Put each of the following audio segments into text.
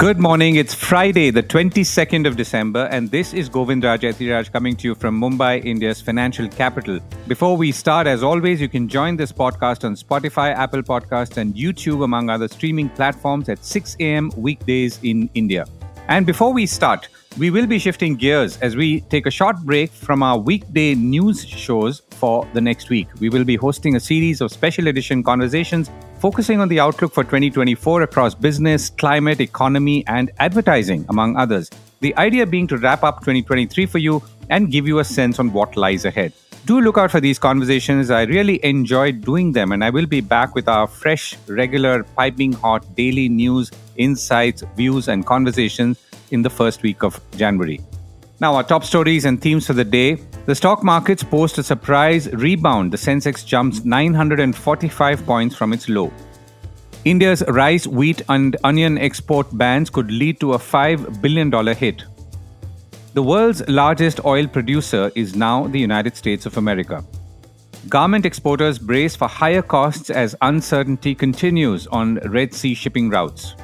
Good morning. It's Friday, the 22nd of December, and this is Govindraj Ethiraj coming to you from Mumbai, India's financial capital. Before we start, as always, you can join this podcast on Spotify, Apple Podcasts, and YouTube, among other streaming platforms, at 6 a.m. weekdays in India. And before we start, we will be shifting gears as we take a short break from our weekday news shows for the next week. We will be hosting a series of special edition conversations focusing on the outlook for 2024 across business, climate, economy, and advertising, among others. The idea being to wrap up 2023 for you and give you a sense on what lies ahead. Do look out for these conversations. I really enjoyed doing them, and I will be back with our fresh, regular, piping hot daily news, insights, views, and conversations in the first week of January. Now, our top stories and themes for the day. The stock markets post a surprise rebound. The Sensex jumps 945 points from its low. India's rice, wheat, and onion export bans could lead to a $5 billion hit. The world's largest oil producer is now the United States of America. Garment exporters brace for higher costs as uncertainty continues on Red Sea shipping routes.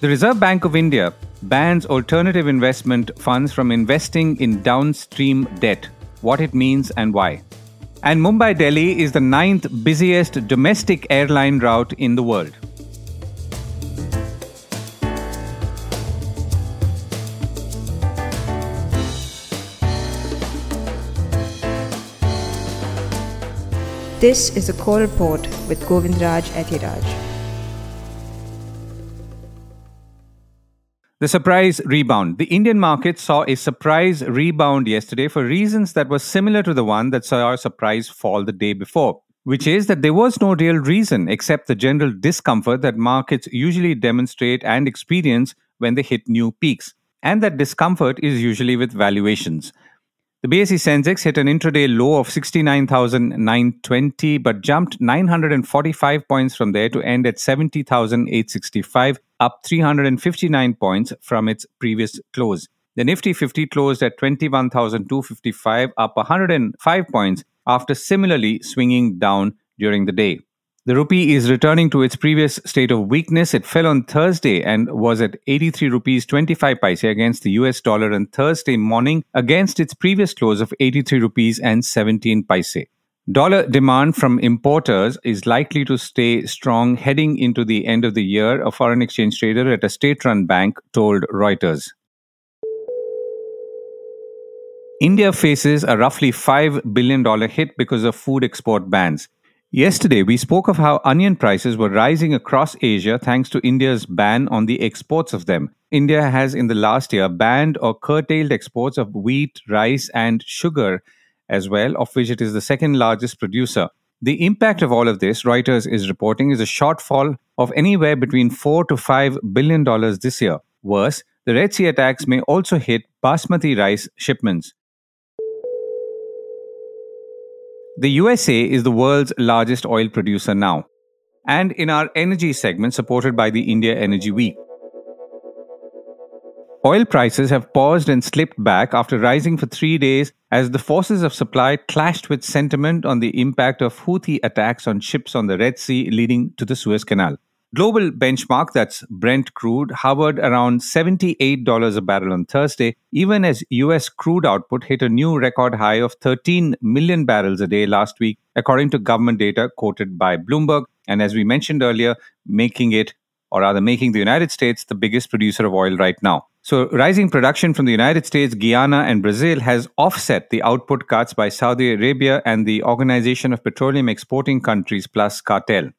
The Reserve Bank of India bans alternative investment funds from investing in downstream debt, what it means and why. And Mumbai Delhi is the ninth busiest domestic airline route in the world. This is a core report with Govindraj Ethiraj. The surprise rebound. The Indian market saw a surprise rebound yesterday for reasons that were similar to the one that saw a surprise fall the day before, which is that there was no real reason except the general discomfort that markets usually demonstrate and experience when they hit new peaks. And that discomfort is usually with valuations. The BSE Sensex hit an intraday low of 69,920 but jumped 945 points from there to end at 70,865, up 359 points from its previous close. The Nifty 50 closed at 21,255, up 105 points after similarly swinging down during the day. The rupee is returning to its previous state of weakness. It fell on Thursday and was at 83 rupees 25 paise against the US dollar on Thursday morning against its previous close of 83 rupees and 17 paise. Dollar demand from importers is likely to stay strong heading into the end of the year, a foreign exchange trader at a state run bank told Reuters. India faces a roughly $5 billion hit because of food export bans. Yesterday, we spoke of how onion prices were rising across Asia thanks to India's ban on the exports of them. India has, in the last year, banned or curtailed exports of wheat, rice, and sugar as well, of which it is the second largest producer. The impact of all of this, Reuters is reporting, is a shortfall of anywhere between 4 to 5 billion dollars this year. Worse, the Red Sea attacks may also hit basmati rice shipments. The USA is the world's largest oil producer now, and in our energy segment supported by the India Energy Week. Oil prices have paused and slipped back after rising for three days as the forces of supply clashed with sentiment on the impact of Houthi attacks on ships on the Red Sea leading to the Suez Canal. Global benchmark, that's Brent crude, hovered around $78 a barrel on Thursday, even as US crude output hit a new record high of 13 million barrels a day last week, according to government data quoted by Bloomberg. And as we mentioned earlier, making it, or rather making the United States the biggest producer of oil right now. So, rising production from the United States, Guyana, and Brazil has offset the output cuts by Saudi Arabia and the Organization of Petroleum Exporting Countries plus cartel.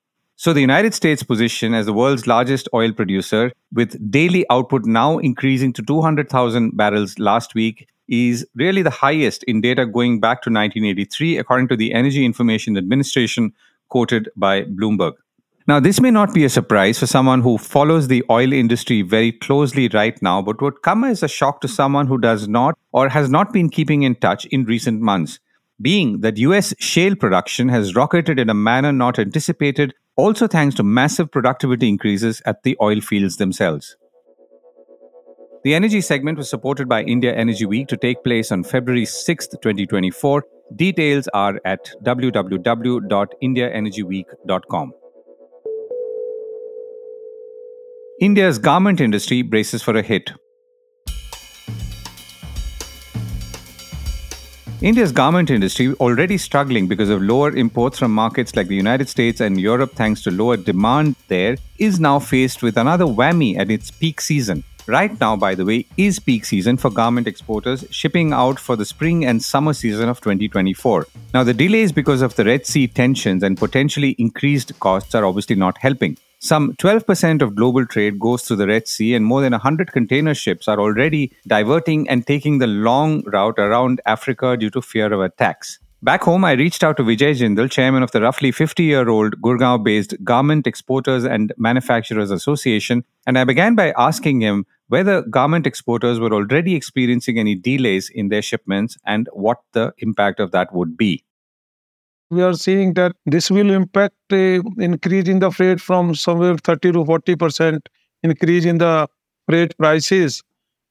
So, the United States' position as the world's largest oil producer, with daily output now increasing to 200,000 barrels last week, is really the highest in data going back to 1983, according to the Energy Information Administration, quoted by Bloomberg. Now, this may not be a surprise for someone who follows the oil industry very closely right now, but would come as a shock to someone who does not or has not been keeping in touch in recent months being that US shale production has rocketed in a manner not anticipated also thanks to massive productivity increases at the oil fields themselves. The energy segment was supported by India Energy Week to take place on February 6, 2024. Details are at www.indiaenergyweek.com. India's garment industry braces for a hit. India's garment industry, already struggling because of lower imports from markets like the United States and Europe thanks to lower demand there, is now faced with another whammy at its peak season. Right now, by the way, is peak season for garment exporters shipping out for the spring and summer season of 2024. Now, the delays because of the Red Sea tensions and potentially increased costs are obviously not helping. Some 12% of global trade goes through the Red Sea, and more than 100 container ships are already diverting and taking the long route around Africa due to fear of attacks. Back home, I reached out to Vijay Jindal, chairman of the roughly 50 year old Gurgaon based Garment Exporters and Manufacturers Association, and I began by asking him whether garment exporters were already experiencing any delays in their shipments and what the impact of that would be we are seeing that this will impact uh, increase in the freight from somewhere 30 to 40 percent increase in the freight prices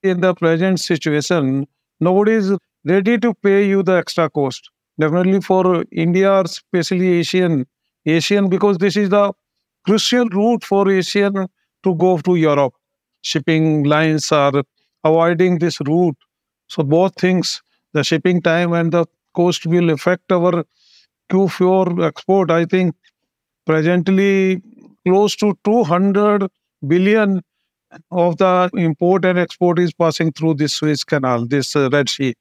in the present situation. Nobody is ready to pay you the extra cost. Definitely for india especially asian asian because this is the crucial route for asian to go to europe. Shipping lines are avoiding this route. So both things the shipping time and the cost will affect our Q4 export, I think presently close to 200 billion of the import and export is passing through this Suez Canal, this uh, Red Sea.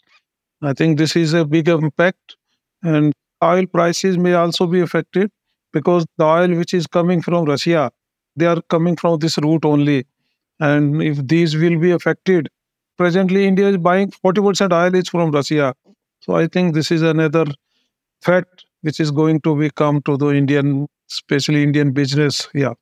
I think this is a big impact, and oil prices may also be affected because the oil which is coming from Russia, they are coming from this route only. And if these will be affected, presently India is buying 40% oil is from Russia. So I think this is another threat which is going to become to the Indian, especially Indian business. Yeah.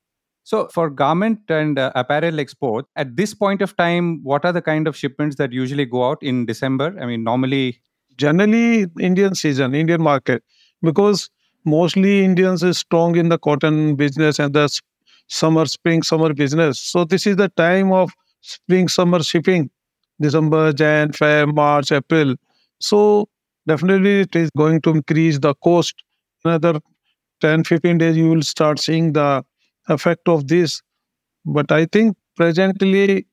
So, for garment and uh, apparel export, at this point of time, what are the kind of shipments that usually go out in December? I mean, normally. Generally, Indian season, Indian market, because mostly Indians is strong in the cotton business and the summer, spring, summer business. So, this is the time of spring, summer shipping December, Jan, Feb, March, April. So, definitely it is going to increase the cost. Another 10 15 days you will start seeing the effect of this. But i think presently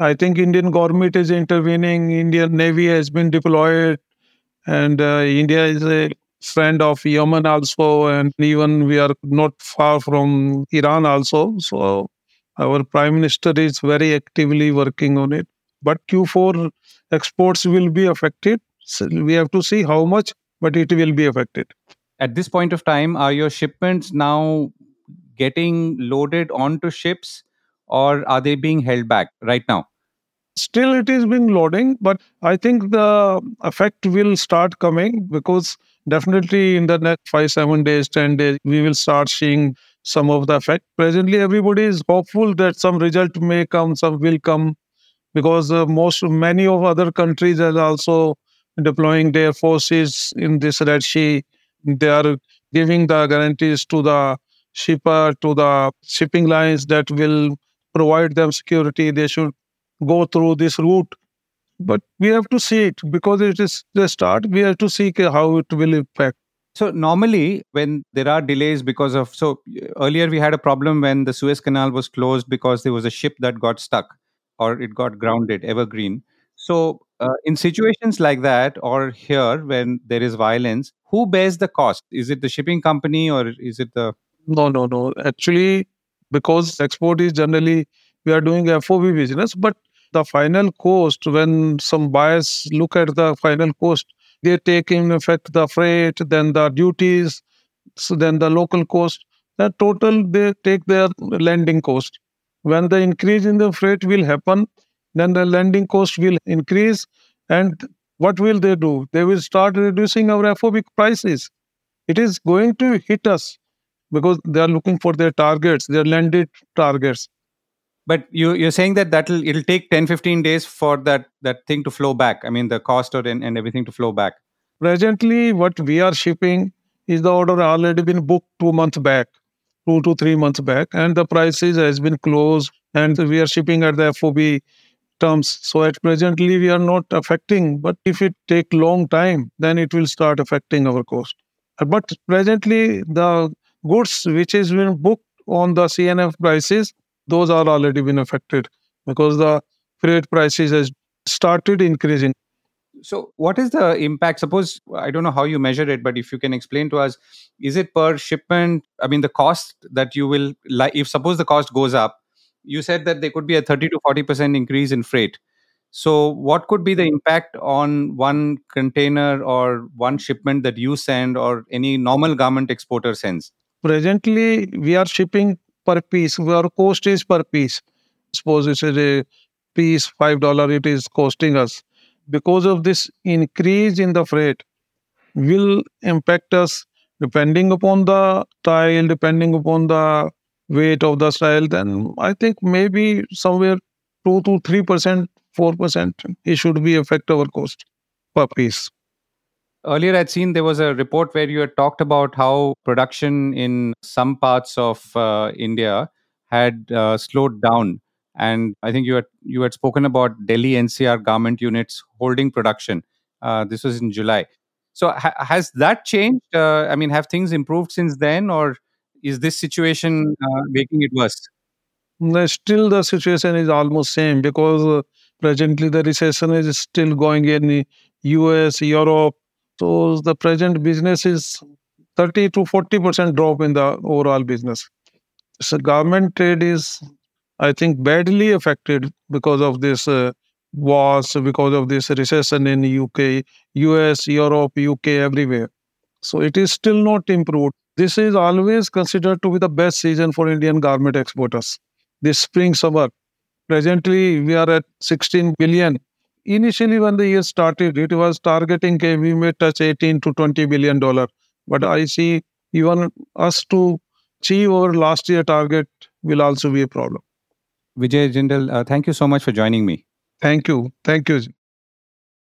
i think indian government is intervening. Indian navy has been deployed. And uh, india is a friend of yemen also. And even we are not far from iran also. So our prime minister is very actively working on it. But q4 exports will be affected so we have to see how much, but it will be affected. At this point of time, are your shipments now getting loaded onto ships or are they being held back right now? Still, it is being loading, but I think the effect will start coming because definitely in the next five, seven days, 10 days, we will start seeing some of the effect. Presently, everybody is hopeful that some result may come, some will come because uh, most many of other countries are also deploying their forces in this Red Sea. They are giving the guarantees to the shipper, to the shipping lines that will provide them security. They should go through this route. But we have to see it because it is the start. We have to see how it will impact. So normally, when there are delays because of so earlier we had a problem when the Suez Canal was closed because there was a ship that got stuck or it got grounded, evergreen. So uh, in situations like that, or here when there is violence, who bears the cost? Is it the shipping company or is it the? No, no, no. Actually, because export is generally we are doing FOB business, but the final cost when some buyers look at the final cost, they take in effect the freight, then the duties, so then the local cost. The total they take their landing cost. When the increase in the freight will happen, then the lending cost will increase. And what will they do? They will start reducing our FOB prices. It is going to hit us because they are looking for their targets, their landed targets. But you, you're saying that that'll it'll take 10, 15 days for that that thing to flow back. I mean, the cost or, and, and everything to flow back. Presently, what we are shipping is the order already been booked two months back, two to three months back, and the prices has been closed, and we are shipping at the FOB terms. So at presently we are not affecting, but if it take long time, then it will start affecting our cost. Uh, but presently the goods which is been booked on the CNF prices, those are already been affected because the freight prices has started increasing. So, what is the impact? Suppose I don't know how you measure it, but if you can explain to us, is it per shipment? I mean, the cost that you will like. If suppose the cost goes up, you said that there could be a thirty to forty percent increase in freight. So, what could be the impact on one container or one shipment that you send or any normal garment exporter sends? Presently, we are shipping per piece. Our cost is per piece. Suppose it's a piece five dollar. It is costing us because of this increase in the freight will impact us depending upon the tile, depending upon the weight of the style. Then I think maybe somewhere two to three percent 4%, it should be affect our cost per piece. Earlier, I'd seen there was a report where you had talked about how production in some parts of uh, India had uh, slowed down, and I think you had you had spoken about Delhi NCR garment units holding production. Uh, this was in July. So, ha- has that changed? Uh, I mean, have things improved since then, or is this situation uh, making it worse? Still, the situation is almost same because uh, Presently, the recession is still going in US, Europe. So the present business is 30 to 40 percent drop in the overall business. So government trade is, I think, badly affected because of this uh, wars, because of this recession in UK, US, Europe, UK, everywhere. So it is still not improved. This is always considered to be the best season for Indian garment exporters. This spring summer Presently, we are at 16 billion. Initially, when the year started, it was targeting okay, we may touch 18 to 20 billion dollar. But I see even us to achieve our last year target will also be a problem. Vijay Jindal, uh, thank you so much for joining me. Thank you. Thank you.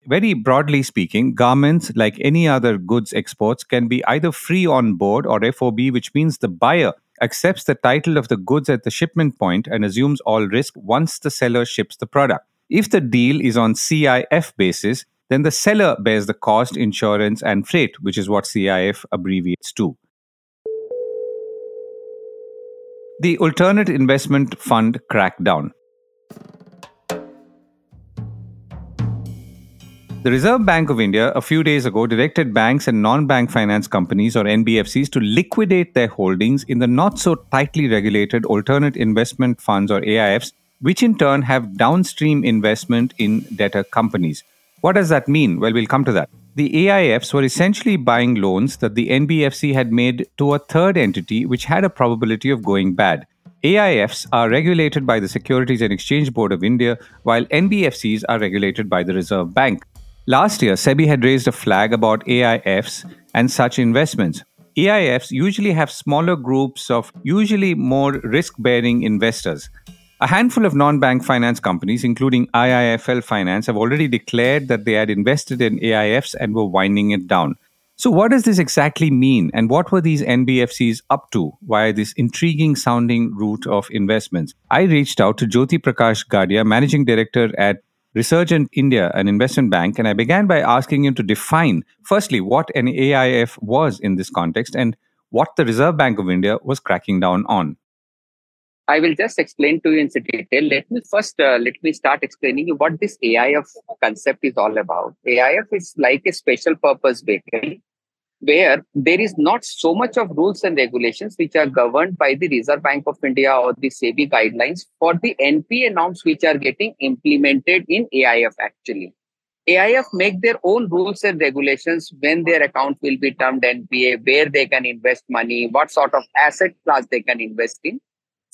Very broadly speaking, garments, like any other goods exports, can be either free on board or FOB, which means the buyer accepts the title of the goods at the shipment point and assumes all risk once the seller ships the product. If the deal is on CIF basis, then the seller bears the cost, insurance, and freight, which is what CIF abbreviates to. The Alternate Investment Fund crackdown. The Reserve Bank of India a few days ago directed banks and non bank finance companies or NBFCs to liquidate their holdings in the not so tightly regulated alternate investment funds or AIFs, which in turn have downstream investment in debtor companies. What does that mean? Well, we'll come to that. The AIFs were essentially buying loans that the NBFC had made to a third entity which had a probability of going bad. AIFs are regulated by the Securities and Exchange Board of India, while NBFCs are regulated by the Reserve Bank. Last year, SEBI had raised a flag about AIFs and such investments. AIFs usually have smaller groups of usually more risk bearing investors. A handful of non bank finance companies, including IIFL Finance, have already declared that they had invested in AIFs and were winding it down. So, what does this exactly mean, and what were these NBFCs up to via this intriguing sounding route of investments? I reached out to Jyoti Prakash Gadia, Managing Director at Resurgent India, an investment bank, and I began by asking him to define, firstly, what an AIF was in this context and what the Reserve Bank of India was cracking down on. I will just explain to you in detail. Let me first uh, let me start explaining you what this AIF concept is all about. AIF is like a special purpose vehicle where there is not so much of rules and regulations which are governed by the Reserve Bank of India or the SEBI guidelines for the NPA norms which are getting implemented in AIF actually. AIF make their own rules and regulations when their account will be termed NPA, where they can invest money, what sort of asset class they can invest in.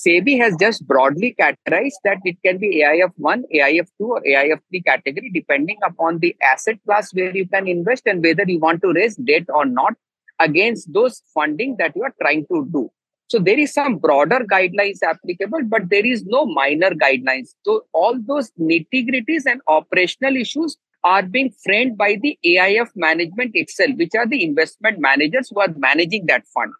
SEBI has just broadly categorized that it can be AIF1, AIF2, or AIF3 category, depending upon the asset class where you can invest and whether you want to raise debt or not against those funding that you are trying to do. So there is some broader guidelines applicable, but there is no minor guidelines. So all those nitty gritties and operational issues are being framed by the AIF management itself, which are the investment managers who are managing that fund.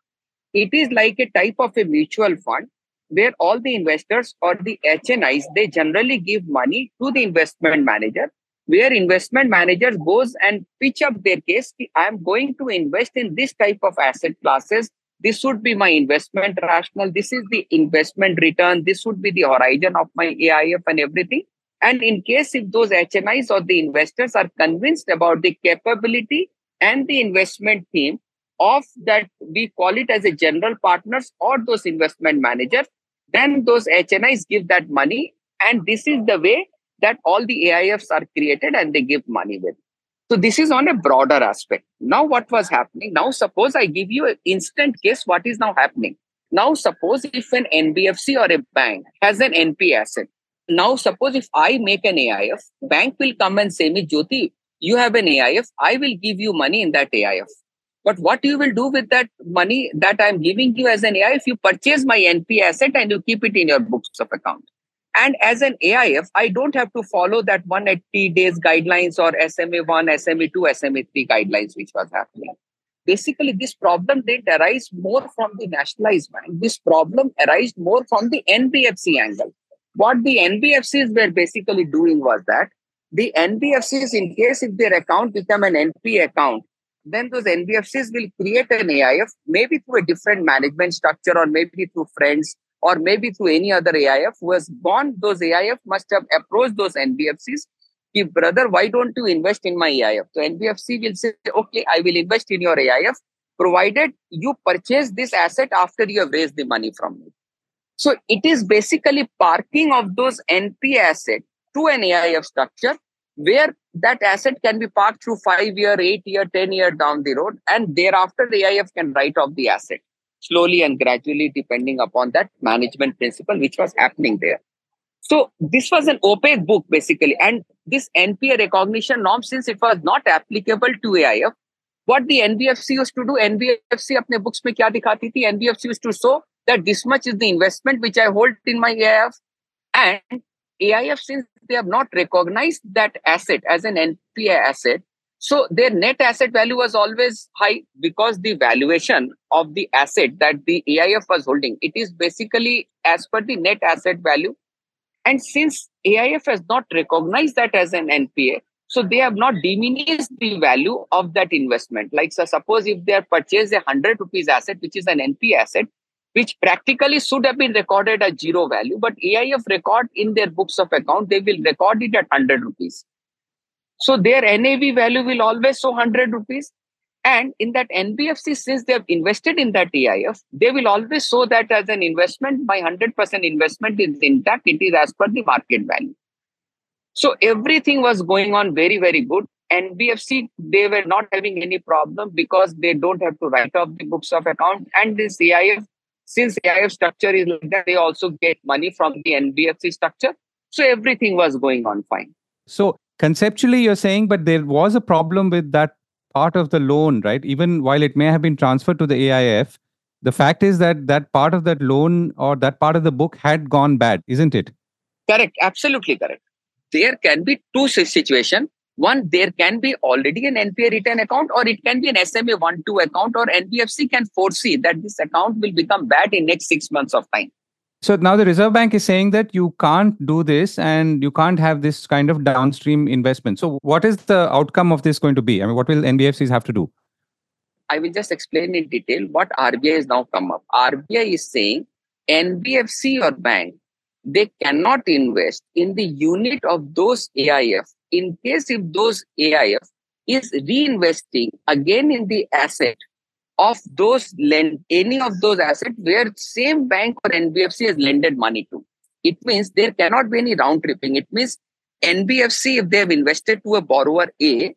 It is like a type of a mutual fund where all the investors or the HNIs, they generally give money to the investment manager, where investment managers goes and pitch up their case. I am going to invest in this type of asset classes. This would be my investment rationale this is the investment return. This would be the horizon of my aif and everything. And in case if those hnis or the investors are convinced about the capability and the investment theme of that we call it as a general partners or those investment managers then those hnis give that money and this is the way that all the aifs are created and they give money with so this is on a broader aspect. Now, what was happening? Now, suppose I give you an instant case. What is now happening? Now, suppose if an NBFC or a bank has an NP asset. Now, suppose if I make an AIF, bank will come and say me, Jyoti, you have an AIF. I will give you money in that AIF. But what you will do with that money that I'm giving you as an AIF, you purchase my NP asset and you keep it in your books of account. And as an AIF, I don't have to follow that 180 days guidelines or SMA 1, SMA 2, SMA 3 guidelines, which was happening. Basically, this problem didn't arise more from the nationalized bank. This problem arose more from the NBFC angle. What the NBFCs were basically doing was that the NBFCs, in case if their account become an NP account, then those NBFCs will create an AIF, maybe through a different management structure or maybe through friends or maybe through any other AIF who has gone, those AIF must have approached those NBFCs. If brother, why don't you invest in my AIF? So NBFC will say, okay, I will invest in your AIF, provided you purchase this asset after you have raised the money from me. So it is basically parking of those NP asset to an AIF structure where that asset can be parked through five year, eight year, 10 year down the road, and thereafter the AIF can write off the asset slowly and gradually depending upon that management principle which was happening there. So this was an opaque book basically and this npa recognition norm since it was not applicable to aif what the nbfc used to do nbfc apne books mein kya dikhati thi nbfc used to show that this much is the investment which i hold in my aif and aif since they have not recognized that asset as an npa asset so their net asset value was always high because the valuation of the asset that the AIF was holding, it is basically as per the net asset value. And since AIF has not recognized that as an NPA, so they have not diminished the value of that investment. Like so suppose if they have purchased a 100 rupees asset, which is an NPA asset, which practically should have been recorded at zero value, but AIF record in their books of account, they will record it at 100 rupees. So their NAV value will always show 100 rupees. And in that NBFC, since they have invested in that AIF, they will always show that as an investment. My 100% investment is intact. It is as per the market value. So everything was going on very, very good. NBFC, they were not having any problem because they don't have to write off the books of account. And this AIF, since AIF structure is like that, they also get money from the NBFC structure. So everything was going on fine. So conceptually you're saying but there was a problem with that part of the loan right? Even while it may have been transferred to the aif the fact is that that part of that loan or that part of the book had gone bad isn't it? Correct. Absolutely correct. There can be two situations one there can be already an npa return account or it can be an sma 1 2 account or nbfc can foresee that this account will become bad in next 6 months of time so now the Reserve Bank is saying that you can't do this and you can't have this kind of downstream investment. So what is the outcome of this going to be? I mean, what will NBFCs have to do? I will just explain in detail what RBI has now come up. RBI is saying NBFC or bank, they cannot invest in the unit of those AIF in case if those AIF is reinvesting again in the asset of those lend any of those assets where same bank or NBFC has lended money to. It means there cannot be any round tripping. It means NBFC, if they have invested to a borrower A,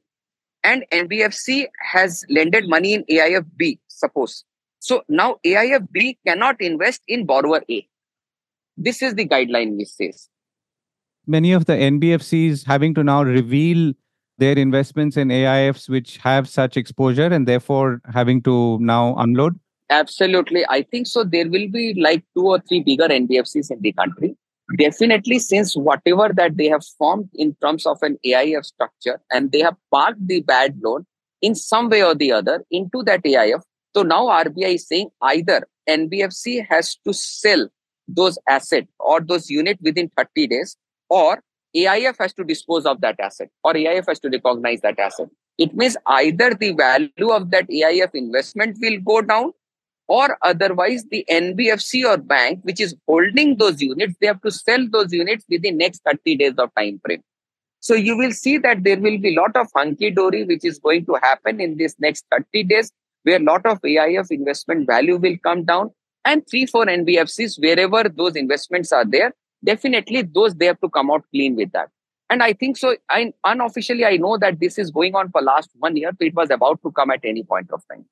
and NBFC has lended money in AIF B, suppose. So now AIF B cannot invest in borrower A. This is the guideline which says. Many of the NBFCs having to now reveal their investments in AIFs which have such exposure and therefore having to now unload? Absolutely. I think so. There will be like two or three bigger NBFCs in the country. Definitely, since whatever that they have formed in terms of an AIF structure and they have parked the bad loan in some way or the other into that AIF. So now RBI is saying either NBFC has to sell those assets or those units within 30 days or AIF has to dispose of that asset or AIF has to recognize that asset. It means either the value of that AIF investment will go down or otherwise the NBFC or bank which is holding those units, they have to sell those units within next 30 days of time frame. So you will see that there will be a lot of hunky dory which is going to happen in this next 30 days, where a lot of AIF investment value will come down, and three, four NBFCs, wherever those investments are there, definitely those they have to come out clean with that. And I think so. I unofficially I know that this is going on for last one year, so it was about to come at any point of time.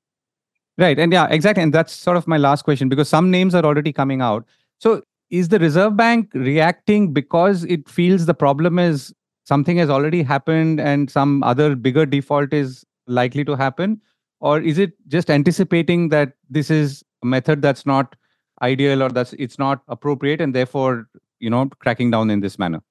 Right, and yeah, exactly, and that's sort of my last question because some names are already coming out. So is the Reserve Bank reacting because it feels the problem is something has already happened and some other bigger default is likely to happen or is it just anticipating that this is a method that's not ideal or that's it's not appropriate and therefore you know cracking down in this manner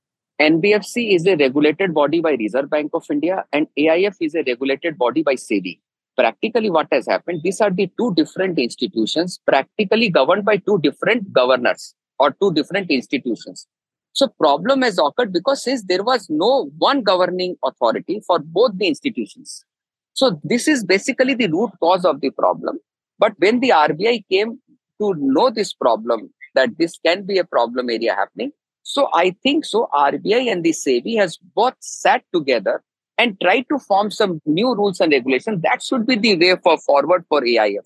nbfc is a regulated body by reserve bank of india and aif is a regulated body by sebi practically what has happened these are the two different institutions practically governed by two different governors or two different institutions so problem has occurred because since there was no one governing authority for both the institutions. So this is basically the root cause of the problem. But when the RBI came to know this problem, that this can be a problem area happening, so I think so RBI and the SEBI has both sat together and tried to form some new rules and regulations. That should be the way for forward for AIF.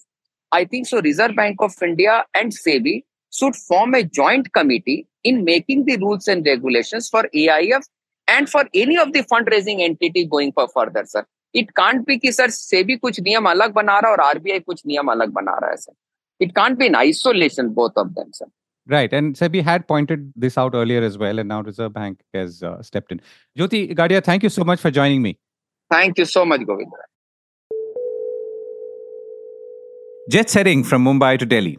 I think so Reserve Bank of India and SEBI should form a joint committee in making the rules and regulations for AIF and for any of the fundraising entity going for further, sir. It can't be कि sir SEBI कुछ नियम अलग बना रहा और RBI कुछ नियम अलग बना रहा है sir. It can't be in isolation both of them, sir. Right, and SEBI had pointed this out earlier as well, and now Reserve Bank has uh, stepped in. Jyoti Gadia, thank you so much for joining me. Thank you so much, Govinda. Jet setting from Mumbai to Delhi.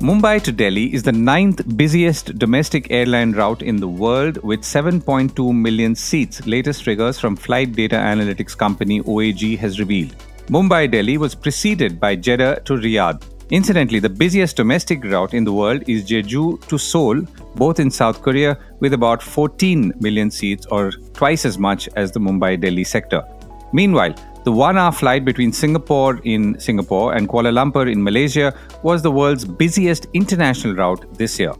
Mumbai to Delhi is the ninth busiest domestic airline route in the world with 7.2 million seats, latest figures from flight data analytics company OAG has revealed. Mumbai Delhi was preceded by Jeddah to Riyadh. Incidentally, the busiest domestic route in the world is Jeju to Seoul, both in South Korea, with about 14 million seats or twice as much as the Mumbai Delhi sector. Meanwhile, the one hour flight between Singapore in Singapore and Kuala Lumpur in Malaysia was the world's busiest international route this year.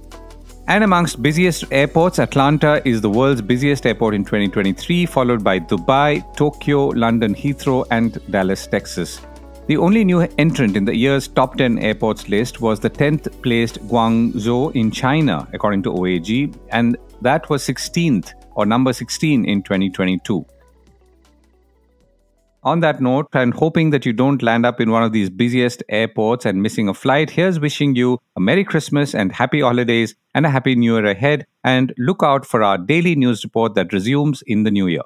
And amongst busiest airports, Atlanta is the world's busiest airport in 2023, followed by Dubai, Tokyo, London Heathrow, and Dallas, Texas. The only new entrant in the year's top 10 airports list was the 10th placed Guangzhou in China, according to OAG, and that was 16th or number 16 in 2022 on that note, and hoping that you don't land up in one of these busiest airports and missing a flight, here's wishing you a Merry Christmas and Happy Holidays and a Happy New Year ahead. And look out for our daily news report that resumes in the new year.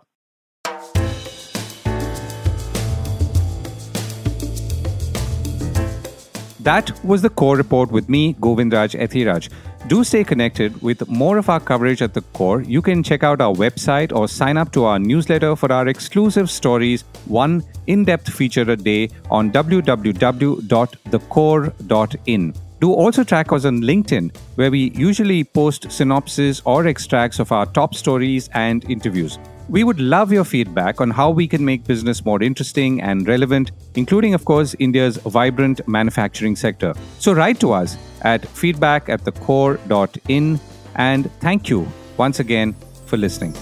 That was the core report with me, Govindraj Ethiraj. Do stay connected with more of our coverage at the core. You can check out our website or sign up to our newsletter for our exclusive stories, one in depth feature a day on www.thecore.in. Do also track us on LinkedIn, where we usually post synopses or extracts of our top stories and interviews. We would love your feedback on how we can make business more interesting and relevant, including, of course, India's vibrant manufacturing sector. So write to us at feedback at thecore.in and thank you once again for listening.